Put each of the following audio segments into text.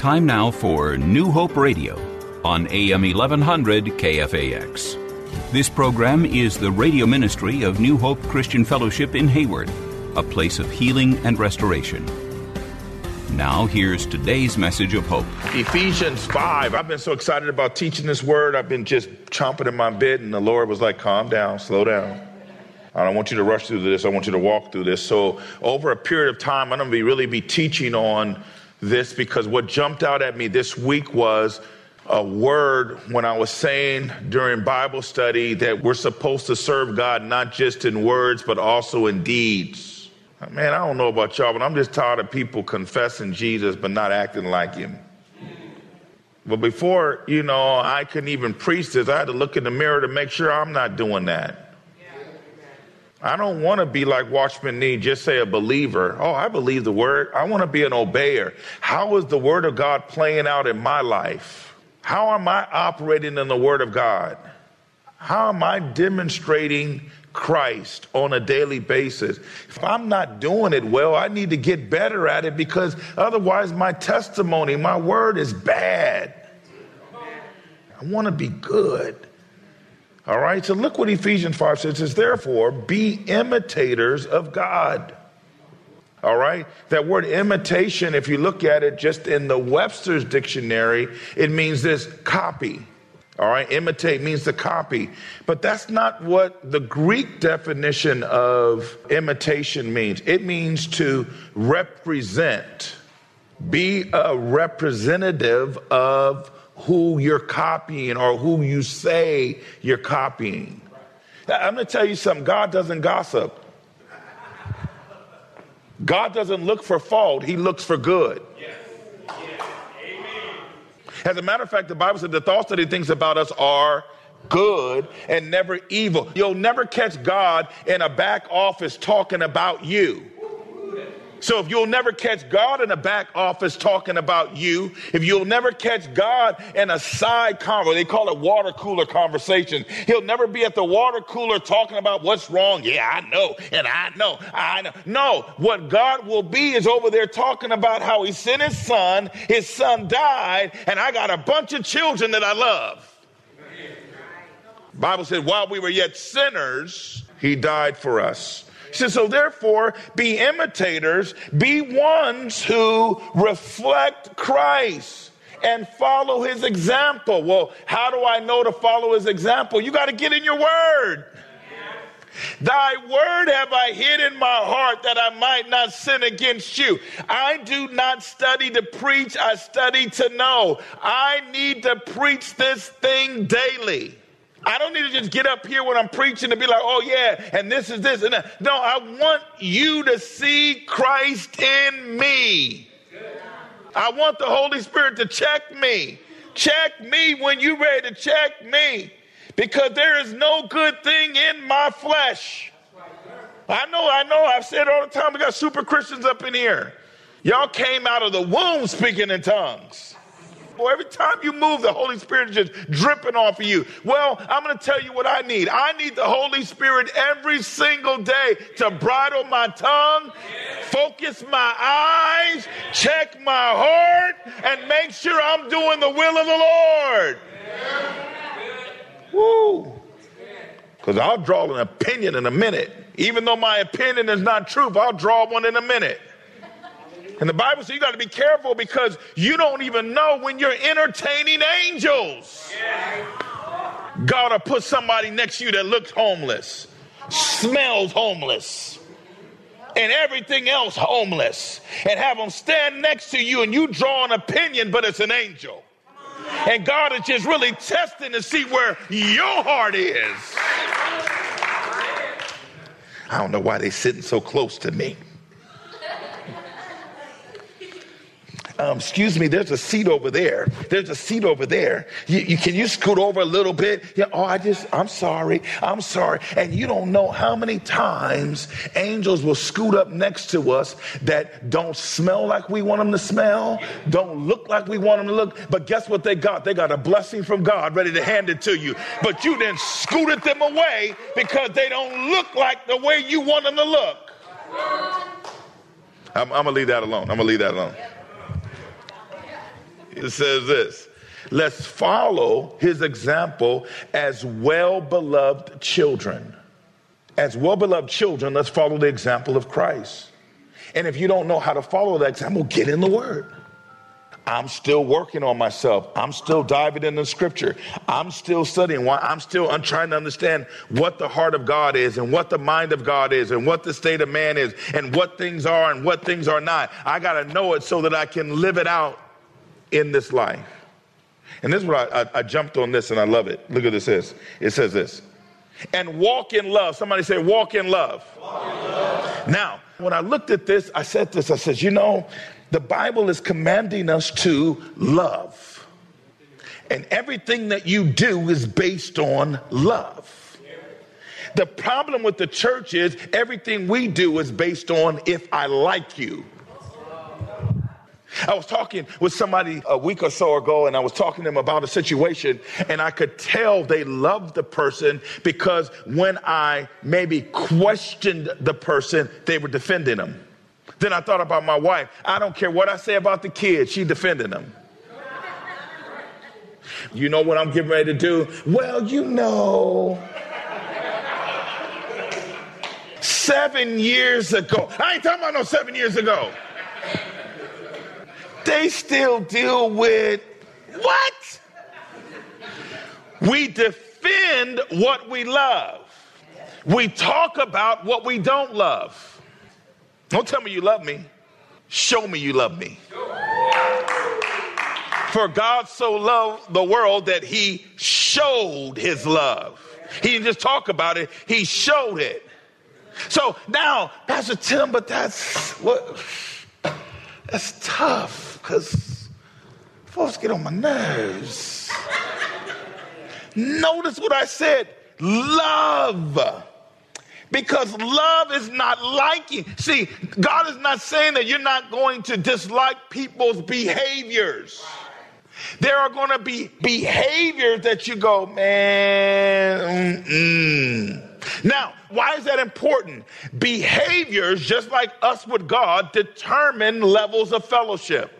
Time now for New Hope Radio on AM 1100 KFAX. This program is the radio ministry of New Hope Christian Fellowship in Hayward, a place of healing and restoration. Now, here's today's message of hope. Ephesians 5. I've been so excited about teaching this word. I've been just chomping in my bit, and the Lord was like, calm down, slow down. I don't want you to rush through this. I want you to walk through this. So, over a period of time, I'm going to be really be teaching on this because what jumped out at me this week was a word when I was saying during Bible study that we're supposed to serve God not just in words, but also in deeds. Man, I don't know about y'all, but I'm just tired of people confessing Jesus but not acting like him. But before, you know, I couldn't even preach this, I had to look in the mirror to make sure I'm not doing that. I don't want to be like Watchman Nee, just say a believer. Oh, I believe the word. I want to be an obeyer. How is the word of God playing out in my life? How am I operating in the word of God? How am I demonstrating Christ on a daily basis? If I'm not doing it well, I need to get better at it because otherwise my testimony, my word is bad. I want to be good. All right, so look what Ephesians 5 says. It says, therefore, be imitators of God. All right, that word imitation, if you look at it just in the Webster's dictionary, it means this copy. All right, imitate means to copy. But that's not what the Greek definition of imitation means. It means to represent, be a representative of who you're copying or who you say you're copying. I'm going to tell you something God doesn't gossip. God doesn't look for fault, He looks for good. As a matter of fact, the Bible said the thoughts that He thinks about us are good and never evil. You'll never catch God in a back office talking about you. So if you'll never catch God in a back office talking about you, if you'll never catch God in a side conversation, they call it water cooler conversation. He'll never be at the water cooler talking about what's wrong. Yeah, I know, and I know, I know. No, what God will be is over there talking about how he sent his son, his son died, and I got a bunch of children that I love. Bible said, while we were yet sinners, he died for us. Says, so therefore, be imitators, be ones who reflect Christ and follow his example. Well, how do I know to follow his example? You got to get in your word. Thy word have I hid in my heart that I might not sin against you. I do not study to preach, I study to know. I need to preach this thing daily. I don't need to just get up here when I'm preaching to be like, oh, yeah, and this is this and that. No, I want you to see Christ in me. I want the Holy Spirit to check me. Check me when you're ready to check me because there is no good thing in my flesh. I know, I know, I've said it all the time, we got super Christians up in here. Y'all came out of the womb speaking in tongues. Boy, every time you move, the Holy Spirit is just dripping off of you. Well, I'm going to tell you what I need. I need the Holy Spirit every single day to bridle my tongue, focus my eyes, check my heart, and make sure I'm doing the will of the Lord. Woo. Because I'll draw an opinion in a minute. Even though my opinion is not true, I'll draw one in a minute. And the Bible says you got to be careful because you don't even know when you're entertaining angels. God will put somebody next to you that looks homeless, smells homeless, and everything else homeless, and have them stand next to you and you draw an opinion, but it's an angel. And God is just really testing to see where your heart is. I don't know why they're sitting so close to me. Um, excuse me, there's a seat over there. There's a seat over there. You, you, can you scoot over a little bit? Yeah, oh, I just, I'm sorry. I'm sorry. And you don't know how many times angels will scoot up next to us that don't smell like we want them to smell, don't look like we want them to look. But guess what they got? They got a blessing from God ready to hand it to you. But you then scooted them away because they don't look like the way you want them to look. I'm, I'm going to leave that alone. I'm going to leave that alone. It says this let's follow his example as well beloved children. As well beloved children, let's follow the example of Christ. And if you don't know how to follow that example, get in the word. I'm still working on myself. I'm still diving into scripture. I'm still studying. I'm still I'm trying to understand what the heart of God is and what the mind of God is and what the state of man is and what things are and what things are not. I got to know it so that I can live it out in this life. And this is what I, I, I jumped on this and I love it. Look at this is. It says this. And walk in love. Somebody say, walk in love. Walk in love. Now, when I looked at this, I said this. I said, you know, the Bible is commanding us to love. And everything that you do is based on love. The problem with the church is everything we do is based on if I like you. I was talking with somebody a week or so ago, and I was talking to them about a situation, and I could tell they loved the person because when I maybe questioned the person, they were defending them. Then I thought about my wife. I don't care what I say about the kids, she defending them. You know what I'm getting ready to do? Well, you know. Seven years ago. I ain't talking about no seven years ago they still deal with what? We defend what we love. We talk about what we don't love. Don't tell me you love me. Show me you love me. For God so loved the world that he showed his love. He didn't just talk about it, he showed it. So now, Pastor Tim, but that's what that's tough because folks get on my nerves. Notice what I said love. Because love is not liking. See, God is not saying that you're not going to dislike people's behaviors. There are going to be behaviors that you go, man. Mm-mm. Now, why is that important? Behaviors, just like us with God, determine levels of fellowship.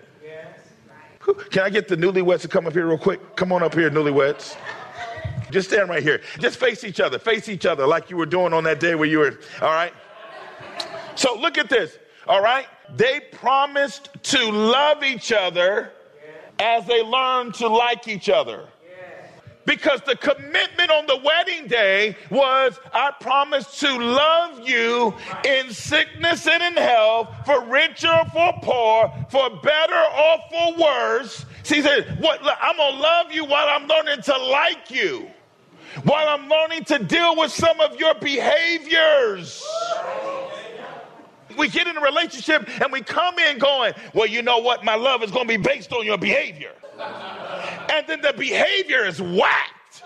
Can I get the newlyweds to come up here real quick? Come on up here, newlyweds. Just stand right here. Just face each other. Face each other like you were doing on that day where you were, all right? So look at this, all right? They promised to love each other as they learned to like each other. Because the commitment on the wedding day was, I promise to love you in sickness and in health, for richer or for poor, for better or for worse. See, said, what, I'm going to love you while I'm learning to like you, while I'm learning to deal with some of your behaviors we get in a relationship and we come in going, well, you know what? My love is going to be based on your behavior and then the behavior is whacked.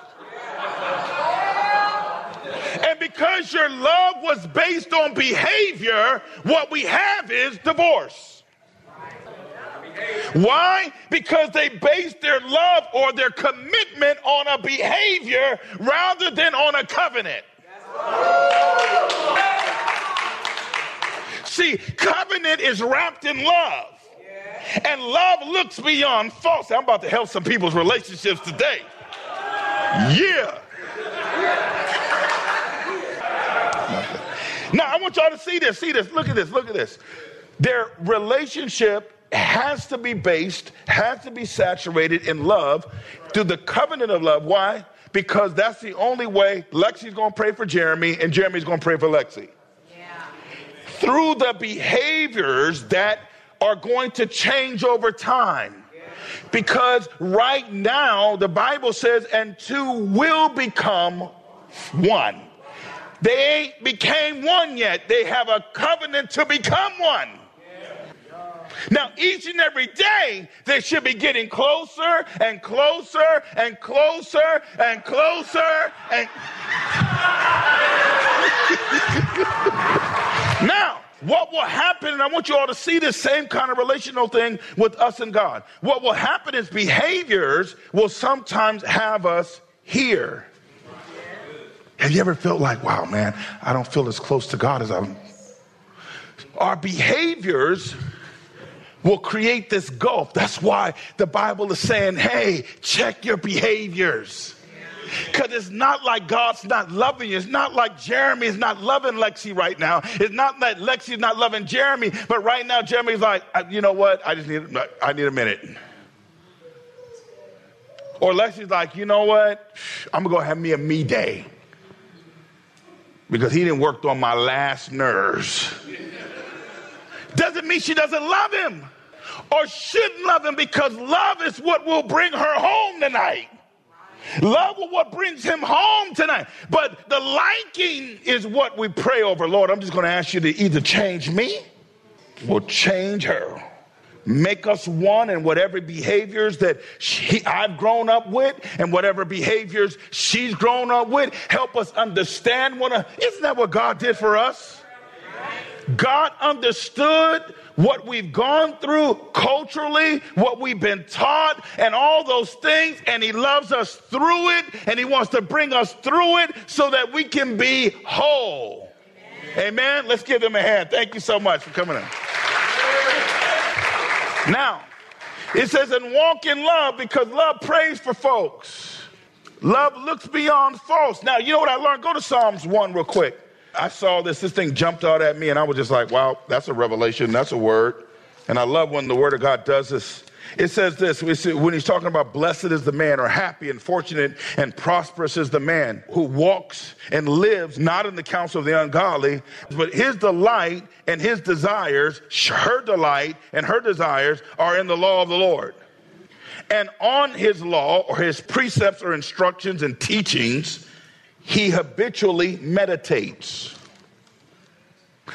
And because your love was based on behavior, what we have is divorce. Why? Because they based their love or their commitment on a behavior rather than on a covenant. See, covenant is wrapped in love. And love looks beyond false. I'm about to help some people's relationships today. Yeah. Now, I want y'all to see this. See this. Look at this. Look at this. Their relationship has to be based, has to be saturated in love through the covenant of love. Why? Because that's the only way Lexi's going to pray for Jeremy and Jeremy's going to pray for Lexi. Yeah. Through the behaviors that are going to change over time. Because right now, the Bible says, and two will become one. They ain't became one yet. They have a covenant to become one. Now, each and every day, they should be getting closer and closer and closer and closer and. now, what will happen, and I want you all to see this same kind of relational thing with us and God. What will happen is behaviors will sometimes have us here. Have you ever felt like, wow, man, I don't feel as close to God as I'm. Our behaviors will create this gulf. That's why the Bible is saying, hey, check your behaviors. Because it's not like God's not loving you. It's not like Jeremy is not loving Lexi right now. It's not that Lexi's not loving Jeremy, but right now Jeremy's like, you know what? I just need, I need a minute. Or Lexi's like, you know what? I'm going to go have me a me day. Because he didn't work on my last nerves. Doesn't mean she doesn't love him or shouldn't love him because love is what will bring her home tonight. Love is what brings him home tonight. But the liking is what we pray over. Lord, I'm just going to ask you to either change me or change her. Make us one in whatever behaviors that she, I've grown up with and whatever behaviors she's grown up with. Help us understand one. another. Isn't that what God did for us? God understood what we've gone through culturally, what we've been taught, and all those things, and He loves us through it, and He wants to bring us through it so that we can be whole. Amen. Amen. Let's give them a hand. Thank you so much for coming in. Now, it says, and walk in love because love prays for folks. Love looks beyond faults. Now, you know what I learned? Go to Psalms 1 real quick. I saw this, this thing jumped out at me, and I was just like, wow, that's a revelation, that's a word. And I love when the word of God does this. It says this when he's talking about blessed is the man, or happy and fortunate and prosperous is the man who walks and lives not in the counsel of the ungodly, but his delight and his desires, her delight and her desires are in the law of the Lord. And on his law or his precepts or instructions and teachings, he habitually meditates.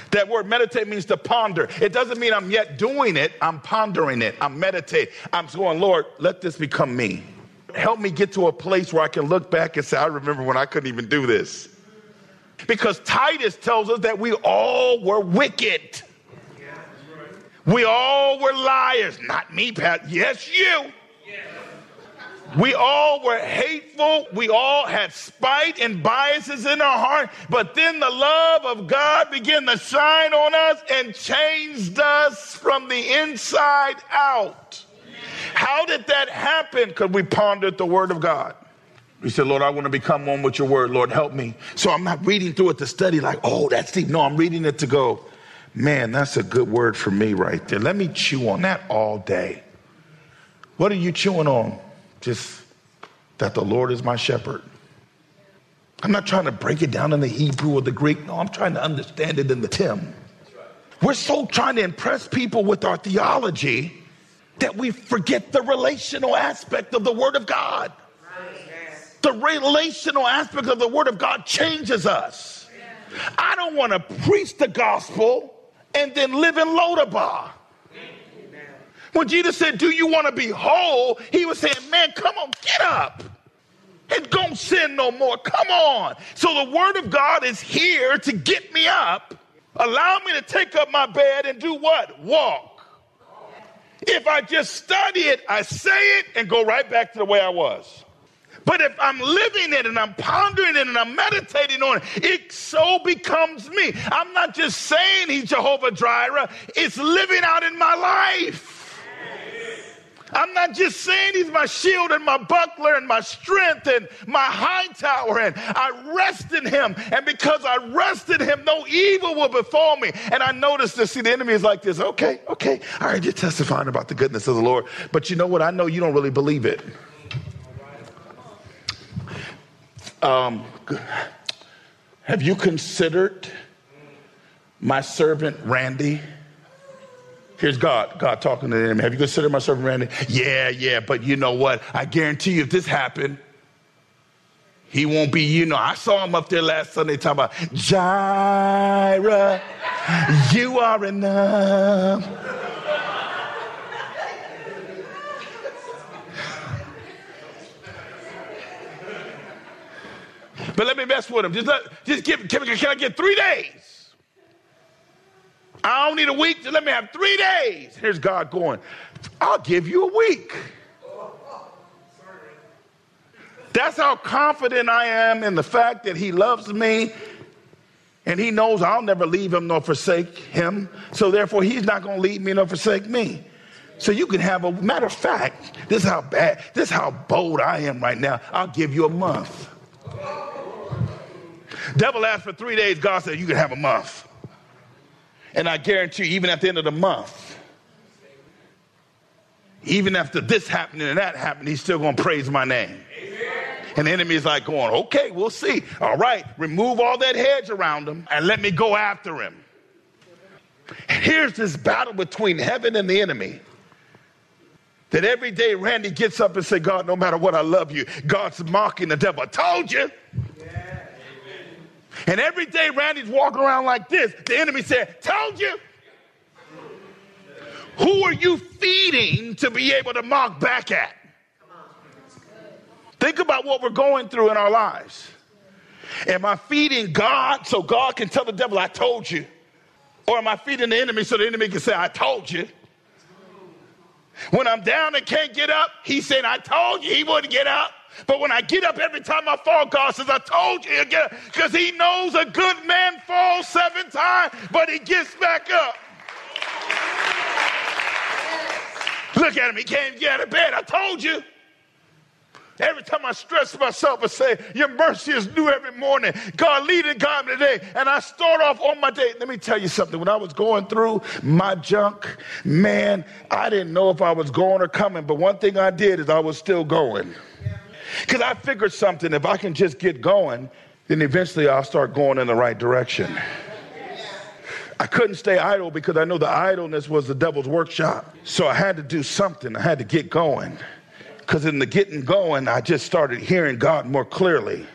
That word meditate means to ponder. It doesn't mean I'm yet doing it, I'm pondering it. I'm meditating. I'm going, Lord, let this become me. Help me get to a place where I can look back and say, I remember when I couldn't even do this. Because Titus tells us that we all were wicked. We all were liars. Not me, Pat. Yes, you. We all were hateful. We all had spite and biases in our heart. But then the love of God began to shine on us and changed us from the inside out. How did that happen? Because we pondered the Word of God. We said, Lord, I want to become one with your Word. Lord, help me. So I'm not reading through it to study like, oh, that's deep. No, I'm reading it to go, man, that's a good word for me right there. Let me chew on that all day. What are you chewing on? Just that the Lord is my shepherd. I'm not trying to break it down in the Hebrew or the Greek. No, I'm trying to understand it in the Tim. We're so trying to impress people with our theology that we forget the relational aspect of the Word of God. The relational aspect of the Word of God changes us. I don't want to preach the gospel and then live in Lodabar. When Jesus said, Do you want to be whole? He was saying, Man, come on, get up and don't sin no more. Come on. So the word of God is here to get me up, allow me to take up my bed and do what? Walk. If I just study it, I say it and go right back to the way I was. But if I'm living it and I'm pondering it and I'm meditating on it, it so becomes me. I'm not just saying he's Jehovah Jireh, it's living out in my life. I'm not just saying he's my shield and my buckler and my strength and my high tower, and I rest in him. And because I rest in him, no evil will befall me. And I notice this. See, the enemy is like this. Okay, okay. All right, you're testifying about the goodness of the Lord. But you know what? I know you don't really believe it. Um, have you considered my servant Randy? Here's God, God talking to them. Have you considered my servant Randy? Yeah, yeah, but you know what? I guarantee you, if this happened, he won't be, you know, I saw him up there last Sunday talking about Jireh, you are enough. but let me mess with him. Just, let, just give, can, can I get three days? I don't need a week, let me have three days. Here's God going, I'll give you a week. That's how confident I am in the fact that he loves me and he knows I'll never leave him nor forsake him. So therefore, he's not going to leave me nor forsake me. So you can have a matter of fact, this is how bad, this is how bold I am right now. I'll give you a month. Devil asked for three days, God said, You can have a month. And I guarantee you, even at the end of the month, even after this happening and that happened, he's still going to praise my name. And the enemy is like going, okay, we'll see. All right, remove all that hedge around him and let me go after him. Here's this battle between heaven and the enemy. That every day Randy gets up and say, God, no matter what, I love you. God's mocking the devil. I told you. And every day Randy's walking around like this. The enemy said, told you. Who are you feeding to be able to mock back at? Think about what we're going through in our lives. Am I feeding God so God can tell the devil, I told you? Or am I feeding the enemy so the enemy can say, I told you? When I'm down and can't get up, he's saying, I told you he wouldn't get up. But when I get up every time I fall, God says, I told you again, because he knows a good man falls seven times, but he gets back up. Look at him, he can't get out of bed. I told you. Every time I stress myself and say, Your mercy is new every morning. God, lead and guide me today. And I start off on my day. Let me tell you something. When I was going through my junk, man, I didn't know if I was going or coming. But one thing I did is I was still going. Because I figured something. If I can just get going, then eventually I'll start going in the right direction. I couldn't stay idle because I know the idleness was the devil's workshop. So I had to do something. I had to get going. Because in the getting going, I just started hearing God more clearly.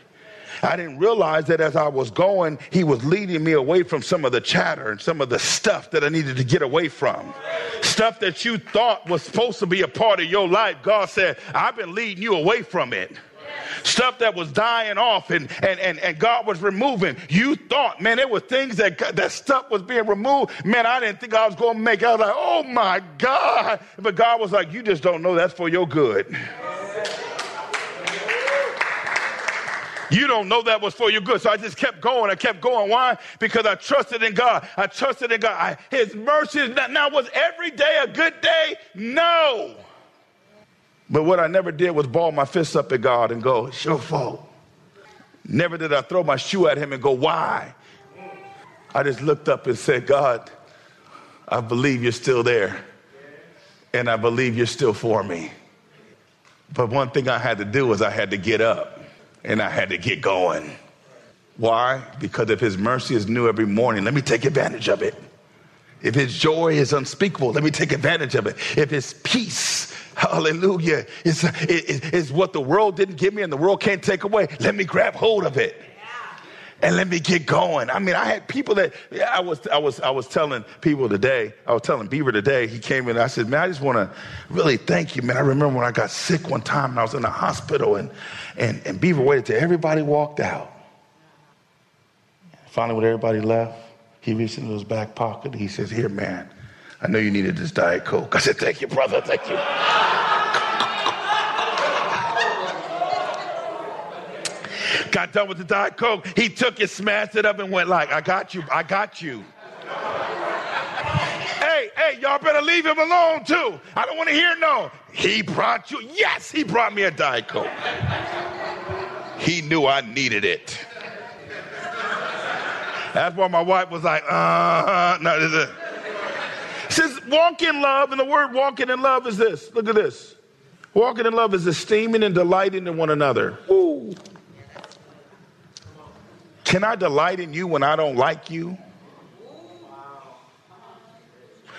I didn't realize that as I was going, He was leading me away from some of the chatter and some of the stuff that I needed to get away from. Stuff that you thought was supposed to be a part of your life. God said, I've been leading you away from it stuff that was dying off and, and, and, and God was removing. You thought, man, there were things that, that stuff was being removed. Man, I didn't think I was going to make it. I was like, oh my God. But God was like, you just don't know that's for your good. You don't know that was for your good. So I just kept going. I kept going. Why? Because I trusted in God. I trusted in God. I, his mercy. Now, was every day a good day? No. But what I never did was ball my fists up at God and go, it's your fault. Never did I throw my shoe at him and go, why? I just looked up and said, God, I believe you're still there. And I believe you're still for me. But one thing I had to do was I had to get up and I had to get going. Why? Because if his mercy is new every morning, let me take advantage of it. If his joy is unspeakable, let me take advantage of it. If his peace Hallelujah. is it's what the world didn't give me and the world can't take away. Let me grab hold of it and let me get going. I mean, I had people that I was I was I was telling people today. I was telling Beaver today. He came in. I said, "Man, I just want to really thank you, man. I remember when I got sick one time and I was in the hospital, and and and Beaver waited till everybody walked out. Finally, when everybody left, he reached into his back pocket. He says, "Here, man." I know you needed this Diet Coke. I said, Thank you, brother. Thank you. Got done with the Diet Coke. He took it, smashed it up, and went like, I got you. I got you. hey, hey, y'all better leave him alone too. I don't want to hear no. He brought you. Yes, he brought me a Diet Coke. He knew I needed it. That's why my wife was like, uh, no, this is says walk in love, and the word walking in love is this. Look at this. Walking in love is esteeming and delighting in one another. Can I delight in you when I don't like you?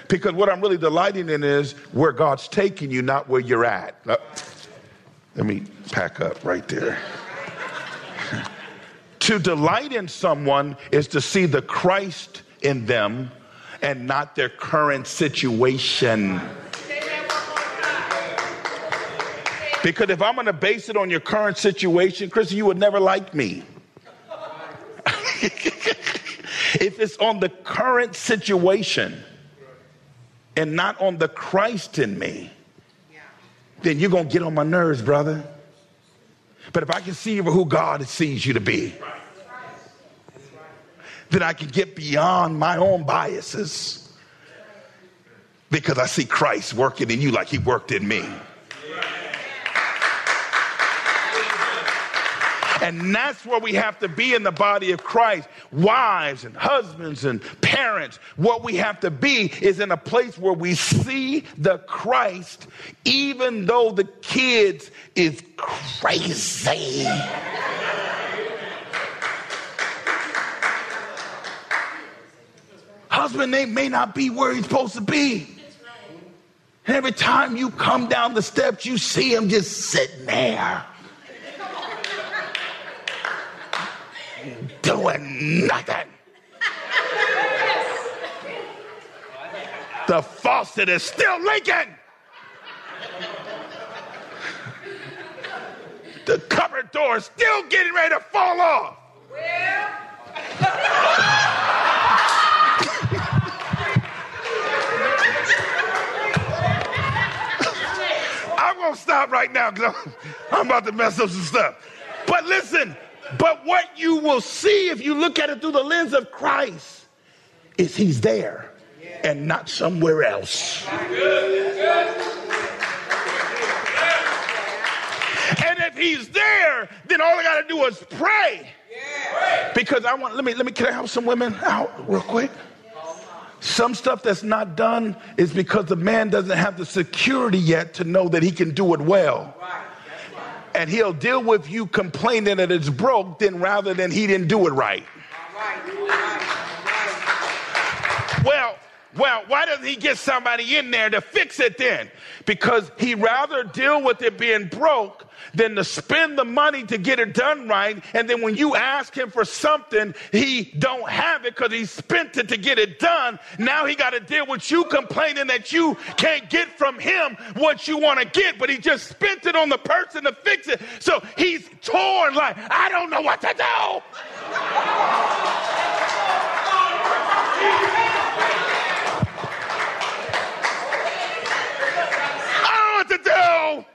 Because what I'm really delighting in is where God's taking you, not where you're at. Uh, let me pack up right there. to delight in someone is to see the Christ in them and not their current situation. Because if I'm going to base it on your current situation, Chris, you would never like me. if it's on the current situation and not on the Christ in me, then you're going to get on my nerves, brother. But if I can see you for who God sees you to be, then I can get beyond my own biases because I see Christ working in you like he worked in me. And that's where we have to be in the body of Christ. Wives and husbands and parents, what we have to be is in a place where we see the Christ, even though the kids is crazy. Husband name may not be where he's supposed to be. And every time you come down the steps, you see him just sitting there. Doing nothing. The faucet is still leaking. The cupboard door is still getting ready to fall off. I'm gonna stop right now because I'm about to mess up some stuff. But listen, but what you will see if you look at it through the lens of Christ is he's there and not somewhere else. And if he's there, then all I got to do is pray. Because I want, let me, let me, can I help some women out real quick? Some stuff that's not done is because the man doesn't have the security yet to know that he can do it well and he'll deal with you complaining that it's broke then rather than he didn't do it right. Well, well, why doesn't he get somebody in there to fix it then? Because he rather deal with it being broke than to spend the money to get it done right. And then when you ask him for something, he don't have it because he spent it to get it done. Now he got to deal with you complaining that you can't get from him what you want to get, but he just spent it on the person to fix it. So he's torn like, I don't know what to do. to do.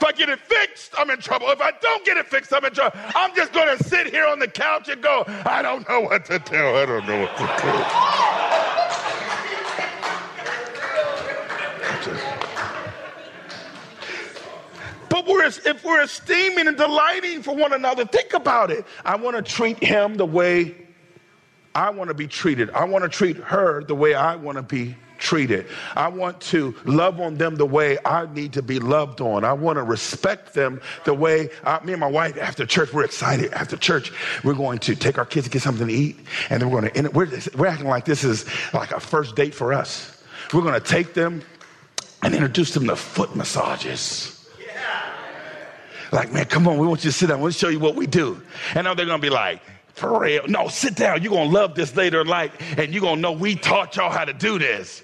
If I get it fixed, I'm in trouble. If I don't get it fixed, I'm in trouble. I'm just going to sit here on the couch and go, I don't know what to do. I don't know what to do. But we're, if we're esteeming and delighting for one another, think about it. I want to treat him the way I want to be treated. I want to treat her the way I want to be treated. I want to love on them the way I need to be loved on. I want to respect them the way I, me and my wife after church, we're excited. After church, we're going to take our kids to get something to eat, and then we're going to, we're, we're acting like this is like a first date for us. We're going to take them and introduce them to foot massages. Like, man, come on, we want you to sit down. We'll show you what we do. And now they're going to be like, for real. No, sit down. You're going to love this later in life, and you're going to know we taught y'all how to do this.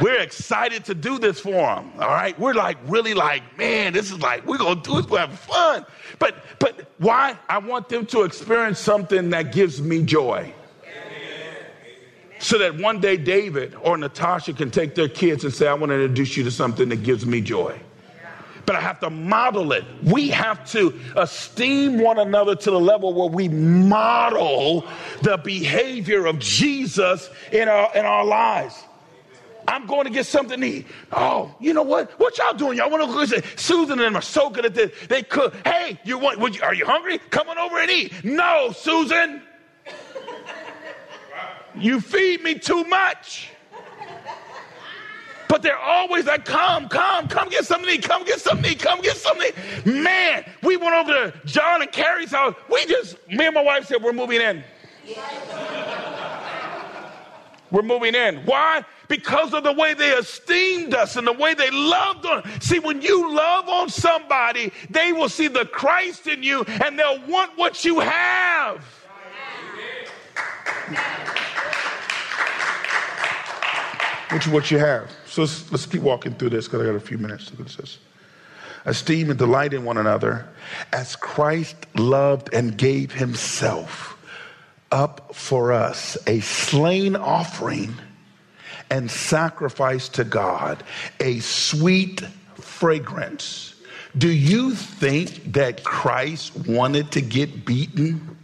We're excited to do this for them. All right. We're like, really like, man, this is like, we're going to do this. We're having fun. But, but why? I want them to experience something that gives me joy. So that one day David or Natasha can take their kids and say, I want to introduce you to something that gives me joy but I have to model it. We have to esteem one another to the level where we model the behavior of Jesus in our, in our lives. I'm going to get something to eat. Oh, you know what? What y'all doing? Y'all want to go? Susan and them are so good at this. They cook. Hey, you want? You, are you hungry? Come on over and eat. No, Susan. You feed me too much. But they're always like, come, come, come get something come get something come get something. Man, we went over to John and Carrie's house. We just, me and my wife said, we're moving in. we're moving in. Why? Because of the way they esteemed us and the way they loved us. See, when you love on somebody, they will see the Christ in you and they'll want what you have. Which is what you have. So let's, let's keep walking through this because I got a few minutes. At this. Esteem and delight in one another as Christ loved and gave himself up for us a slain offering and sacrifice to God, a sweet fragrance. Do you think that Christ wanted to get beaten?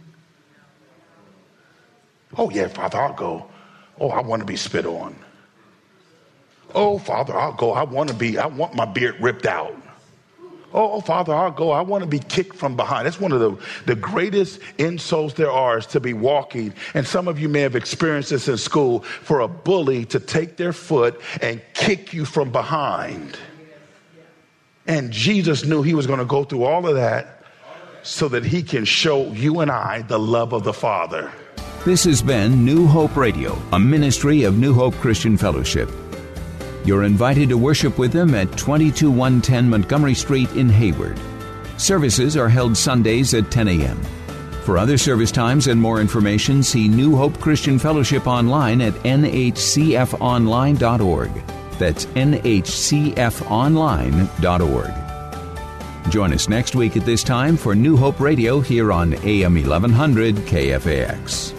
Oh, yeah, Father, I'll go. Oh, I want to be spit on. Oh, Father, I'll go. I want to be, I want my beard ripped out. Oh, Father, I'll go. I want to be kicked from behind. That's one of the, the greatest insults there are is to be walking. And some of you may have experienced this in school for a bully to take their foot and kick you from behind. And Jesus knew he was going to go through all of that so that he can show you and I the love of the Father. This has been New Hope Radio, a ministry of New Hope Christian Fellowship. You're invited to worship with them at 22110 Montgomery Street in Hayward. Services are held Sundays at 10 a.m. For other service times and more information, see New Hope Christian Fellowship online at nhcfonline.org. That's nhcfonline.org. Join us next week at this time for New Hope Radio here on AM 1100 KFAX.